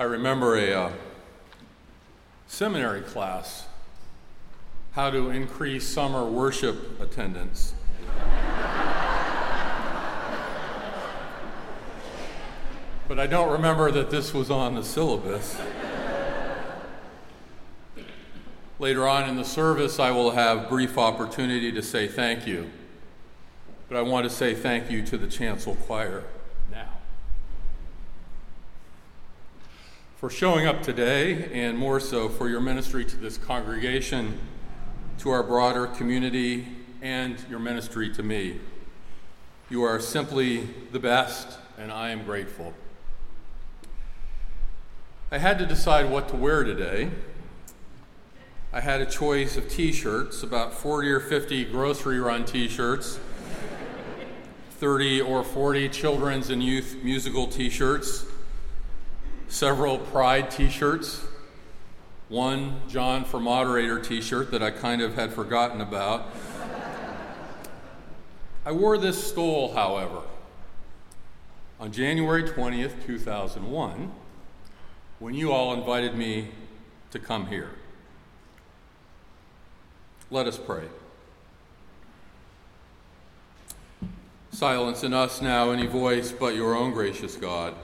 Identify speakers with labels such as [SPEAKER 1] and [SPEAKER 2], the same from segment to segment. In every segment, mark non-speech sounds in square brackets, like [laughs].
[SPEAKER 1] I remember a uh, seminary class how to increase summer worship attendance. but I don't remember that this was on the syllabus. Later on in the service, I will have brief opportunity to say thank you. But I want to say thank you to the chancel choir now for showing up today, and more so for your ministry to this congregation, to our broader community, and your ministry to me. You are simply the best, and I am grateful. I had to decide what to wear today. I had a choice of t shirts, about 40 or 50 grocery run t shirts, 30 or 40 children's and youth musical t shirts, several Pride t shirts, one John for Moderator t shirt that I kind of had forgotten about. I wore this stole, however, on January 20th, 2001, when you all invited me to come here. Let us pray. Silence in us now any voice but your own gracious God.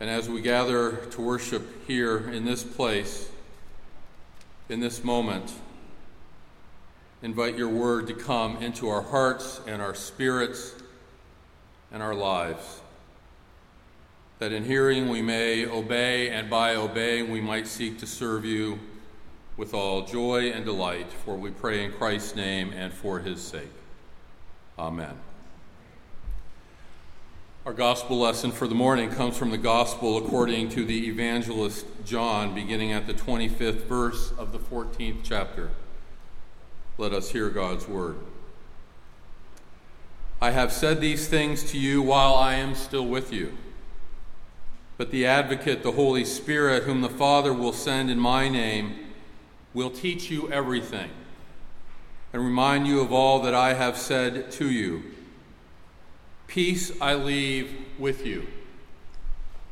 [SPEAKER 1] And as we gather to worship here in this place, in this moment, invite your word to come into our hearts and our spirits and our lives. That in hearing we may obey, and by obeying we might seek to serve you with all joy and delight, for we pray in Christ's name and for his sake. Amen. Our gospel lesson for the morning comes from the gospel according to the evangelist John, beginning at the 25th verse of the 14th chapter. Let us hear God's word. I have said these things to you while I am still with you. But the advocate, the Holy Spirit, whom the Father will send in my name, will teach you everything and remind you of all that I have said to you. Peace I leave with you.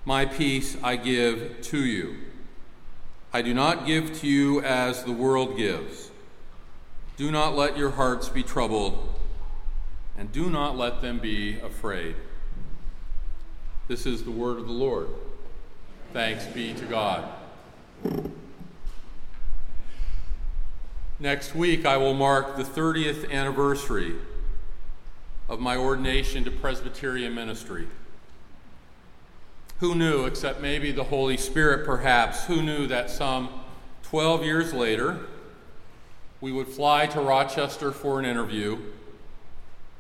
[SPEAKER 1] My peace I give to you. I do not give to you as the world gives. Do not let your hearts be troubled, and do not let them be afraid. This is the word of the Lord. Thanks be to God. Next week, I will mark the 30th anniversary of my ordination to Presbyterian ministry. Who knew, except maybe the Holy Spirit perhaps, who knew that some 12 years later, we would fly to Rochester for an interview,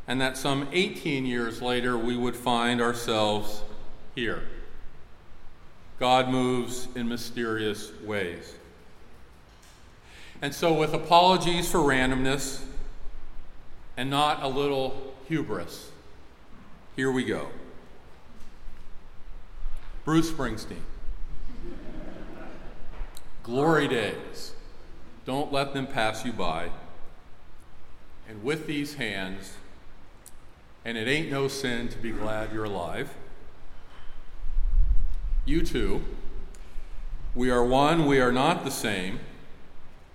[SPEAKER 1] and that some 18 years later, we would find ourselves here. God moves in mysterious ways. And so, with apologies for randomness and not a little hubris, here we go. Bruce Springsteen. Glory days. Don't let them pass you by. And with these hands, and it ain't no sin to be glad you're alive. U2. We are one, we are not the same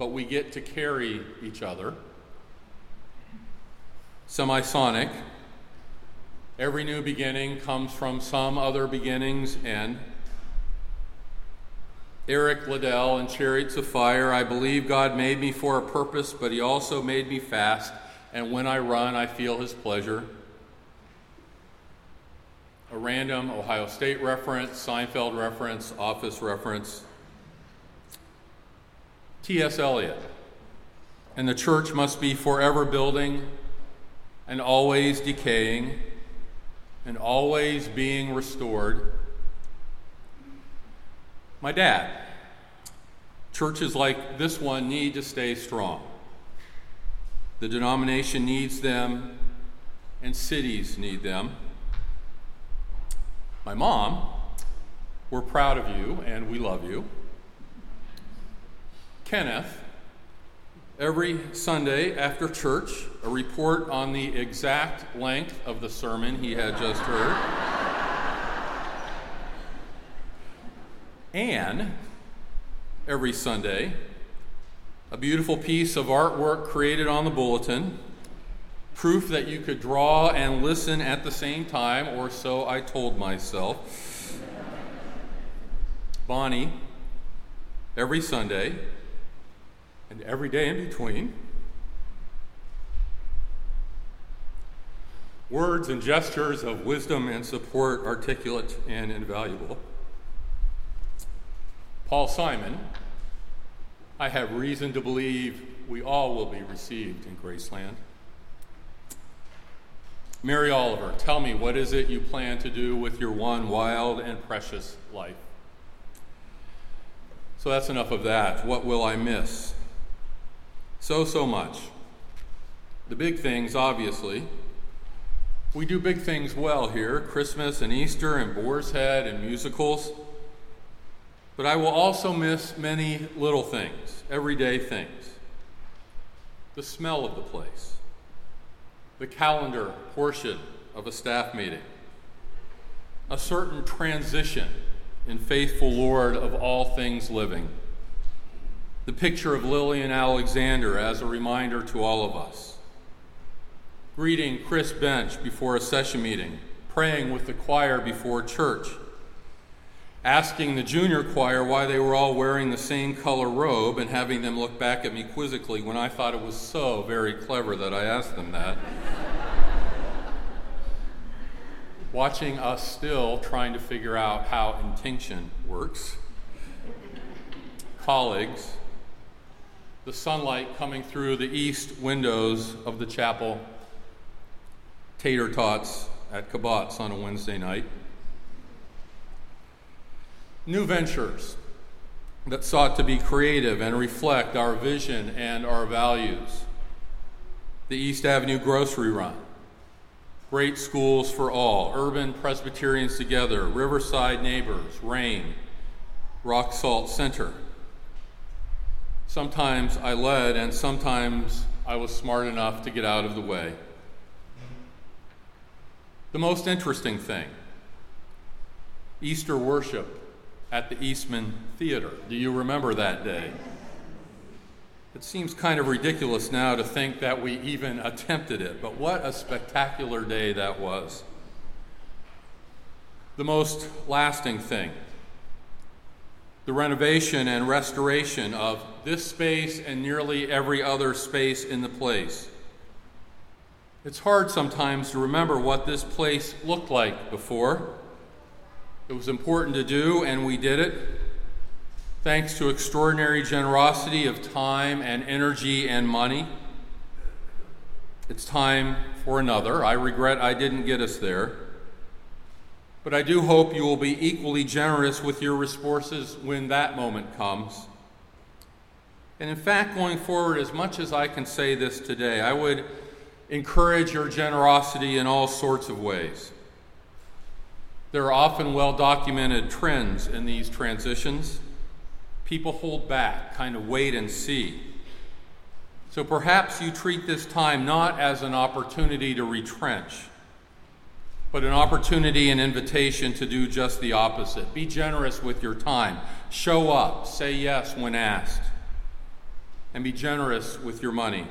[SPEAKER 1] but we get to carry each other. Semisonic. Every new beginning comes from some other beginning's end. Eric Liddell in Chariots of Fire. I believe God made me for a purpose, but He also made me fast, and when I run, I feel His pleasure. A random Ohio State reference, Seinfeld reference, Office reference. T.S. Eliot. And the church must be forever building and always decaying and always being restored. My dad. Churches like this one need to stay strong. The denomination needs them, and cities need them. My mom, we're proud of you and we love you. Kenneth, every Sunday after church, a report on the exact length of the sermon he had just heard. and every Sunday, a beautiful piece of artwork created on the bulletin, proof that you could draw and listen at the same time, or so I told myself. Bonnie, every Sunday, and every day in between, words and gestures of wisdom and support articulate and invaluable. Paul Simon, I have reason to believe we all will be received in Graceland. Mary Oliver, tell me, what is it you plan to do with your one wild and precious life? So that's enough of that. What will I miss? So, so much. The big things, obviously. We do big things well here Christmas and Easter and Boar's Head and musicals. But I will also miss many little things, everyday things. The smell of the place, the calendar portion of a staff meeting, a certain transition in faithful Lord of all things living, the picture of Lillian Alexander as a reminder to all of us, greeting Chris Bench before a session meeting, praying with the choir before church asking the junior choir why they were all wearing the same color robe and having them look back at me quizzically when I thought it was so very clever that I asked them that. [laughs] Watching us still trying to figure out how intinction works. Colleagues, the sunlight coming through the east windows of the chapel, tater tots at Kabat's on a Wednesday night. New ventures that sought to be creative and reflect our vision and our values. The East Avenue Grocery Run, Great Schools for All, Urban Presbyterians Together, Riverside Neighbors, RAIN, Rock Salt Center. Sometimes I led, and sometimes I was smart enough to get out of the way. The most interesting thing Easter worship at the Eastman Theater. Do you remember that day? It seems kind of ridiculous now to think that we even attempted it, but what a spectacular day that was. The most lasting thing the renovation and restoration of this space and nearly every other space in the place. It's hard sometimes to remember what this place looked like before. It was important to do, and we did it. Thanks to extraordinary generosity of time and energy and money. It's time for another. I regret I didn't get us there. But I do hope you will be equally generous with your resources when that moment comes. And in fact, going forward, as much as I can say this today, I would encourage your generosity in all sorts of ways. There are often well documented trends in these transitions. People hold back, kind of wait and see. So perhaps you treat this time not as an opportunity to retrench, but an opportunity and invitation to do just the opposite. Be generous with your time. Show up. Say yes when asked. And be generous with your money.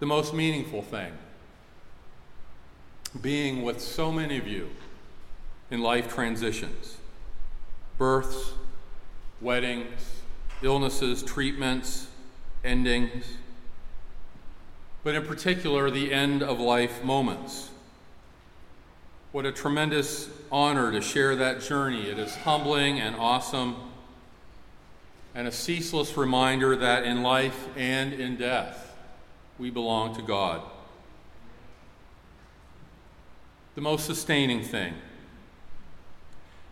[SPEAKER 1] The most meaningful thing being with so many of you in life transitions births, weddings, illnesses, treatments, endings, but in particular, the end of life moments. What a tremendous honor to share that journey. It is humbling and awesome, and a ceaseless reminder that in life and in death, we belong to God the most sustaining thing.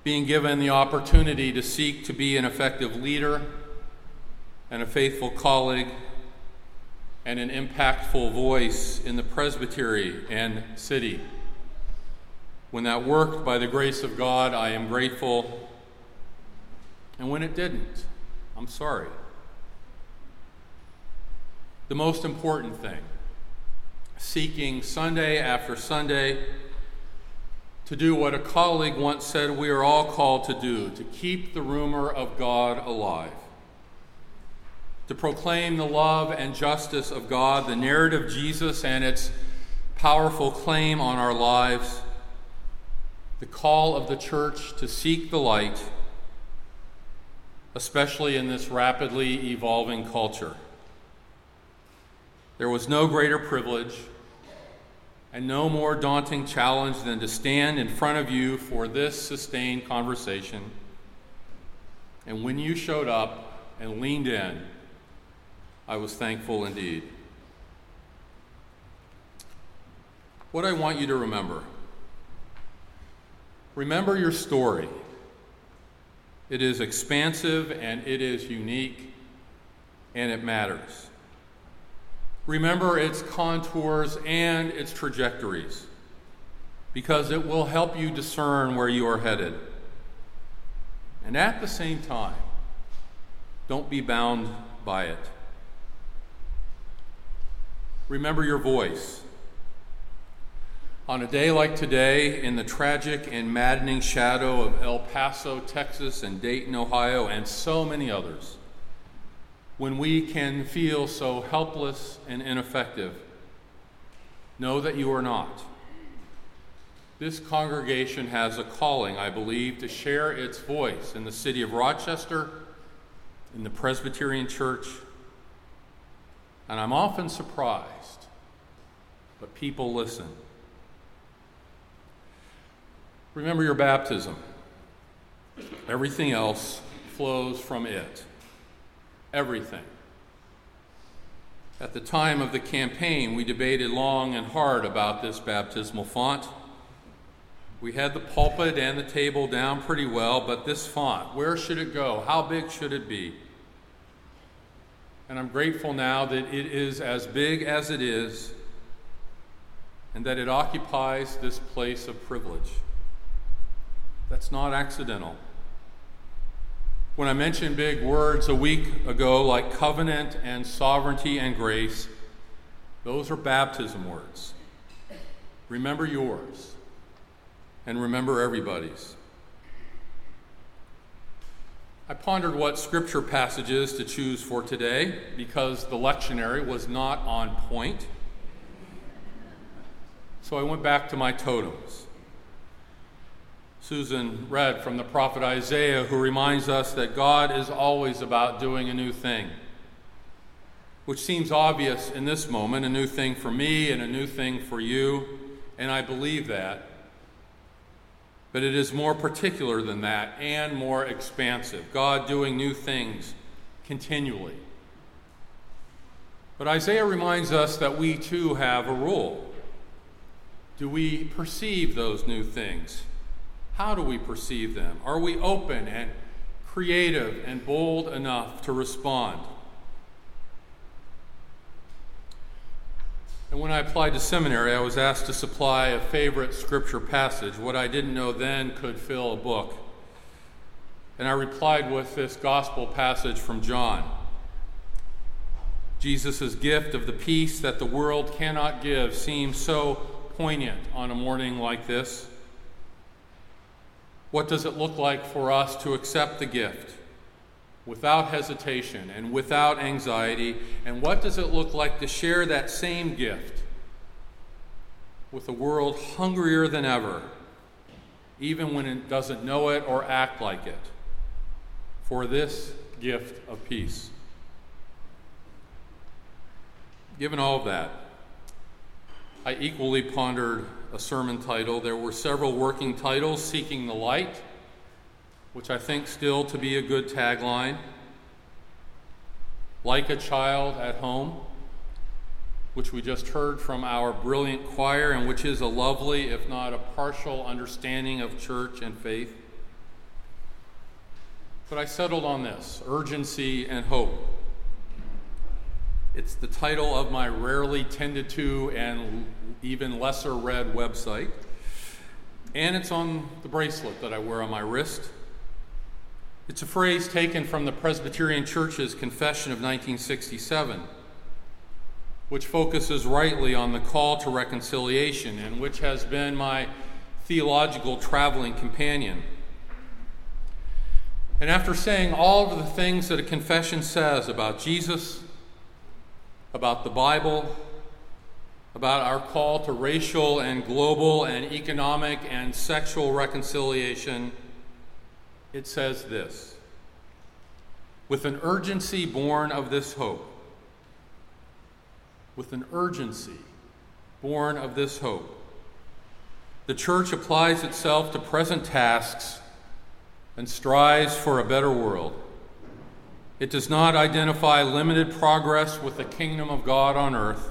[SPEAKER 1] Being given the opportunity to seek to be an effective leader and a faithful colleague and an impactful voice in the presbytery and city. When that worked by the grace of God, I am grateful. And when it didn't, I'm sorry. The most important thing seeking Sunday after Sunday to do what a colleague once said we are all called to do to keep the rumor of God alive, to proclaim the love and justice of God, the narrative of Jesus and its powerful claim on our lives, the call of the church to seek the light, especially in this rapidly evolving culture. There was no greater privilege and no more daunting challenge than to stand in front of you for this sustained conversation. And when you showed up and leaned in, I was thankful indeed. What I want you to remember remember your story. It is expansive and it is unique and it matters. Remember its contours and its trajectories because it will help you discern where you are headed. And at the same time, don't be bound by it. Remember your voice. On a day like today, in the tragic and maddening shadow of El Paso, Texas, and Dayton, Ohio, and so many others, when we can feel so helpless and ineffective, know that you are not. This congregation has a calling, I believe, to share its voice in the city of Rochester, in the Presbyterian Church, and I'm often surprised, but people listen. Remember your baptism. Everything else flows from it everything. At the time of the campaign, we debated long and hard about this baptismal font. We had the pulpit and the table down pretty well, but this font, where should it go? How big should it be? And I'm grateful now that it is as big as it is and that it occupies this place of privilege. That's not accidental. When I mentioned big words a week ago like covenant and sovereignty and grace, those are baptism words. Remember yours and remember everybody's. I pondered what scripture passages to choose for today because the lectionary was not on point. So I went back to my totems. Susan read from the prophet Isaiah, who reminds us that God is always about doing a new thing, which seems obvious in this moment a new thing for me and a new thing for you, and I believe that. But it is more particular than that and more expansive. God doing new things continually. But Isaiah reminds us that we too have a role. Do we perceive those new things? How do we perceive them? Are we open and creative and bold enough to respond? And when I applied to seminary, I was asked to supply a favorite scripture passage. What I didn't know then could fill a book. And I replied with this gospel passage from John Jesus' gift of the peace that the world cannot give seems so poignant on a morning like this. What does it look like for us to accept the gift without hesitation and without anxiety? And what does it look like to share that same gift with a world hungrier than ever, even when it doesn't know it or act like it, for this gift of peace? Given all of that, I equally pondered a sermon title. There were several working titles Seeking the Light, which I think still to be a good tagline. Like a Child at Home, which we just heard from our brilliant choir, and which is a lovely, if not a partial, understanding of church and faith. But I settled on this urgency and hope. It's the title of my rarely tended to and even lesser read website. And it's on the bracelet that I wear on my wrist. It's a phrase taken from the Presbyterian Church's Confession of 1967, which focuses rightly on the call to reconciliation and which has been my theological traveling companion. And after saying all of the things that a confession says about Jesus, about the Bible, about our call to racial and global and economic and sexual reconciliation, it says this with an urgency born of this hope, with an urgency born of this hope, the church applies itself to present tasks and strives for a better world. It does not identify limited progress with the kingdom of God on earth,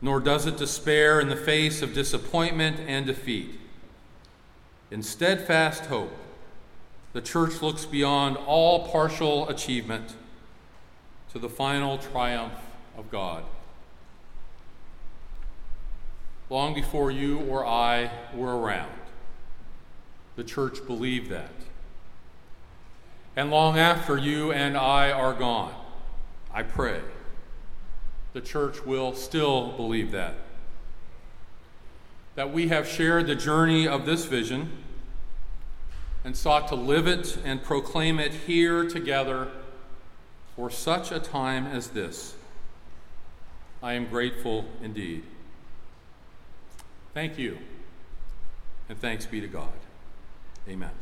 [SPEAKER 1] nor does it despair in the face of disappointment and defeat. In steadfast hope, the church looks beyond all partial achievement to the final triumph of God. Long before you or I were around, the church believed that. And long after you and I are gone, I pray, the church will still believe that. That we have shared the journey of this vision and sought to live it and proclaim it here together for such a time as this. I am grateful indeed. Thank you, and thanks be to God. Amen.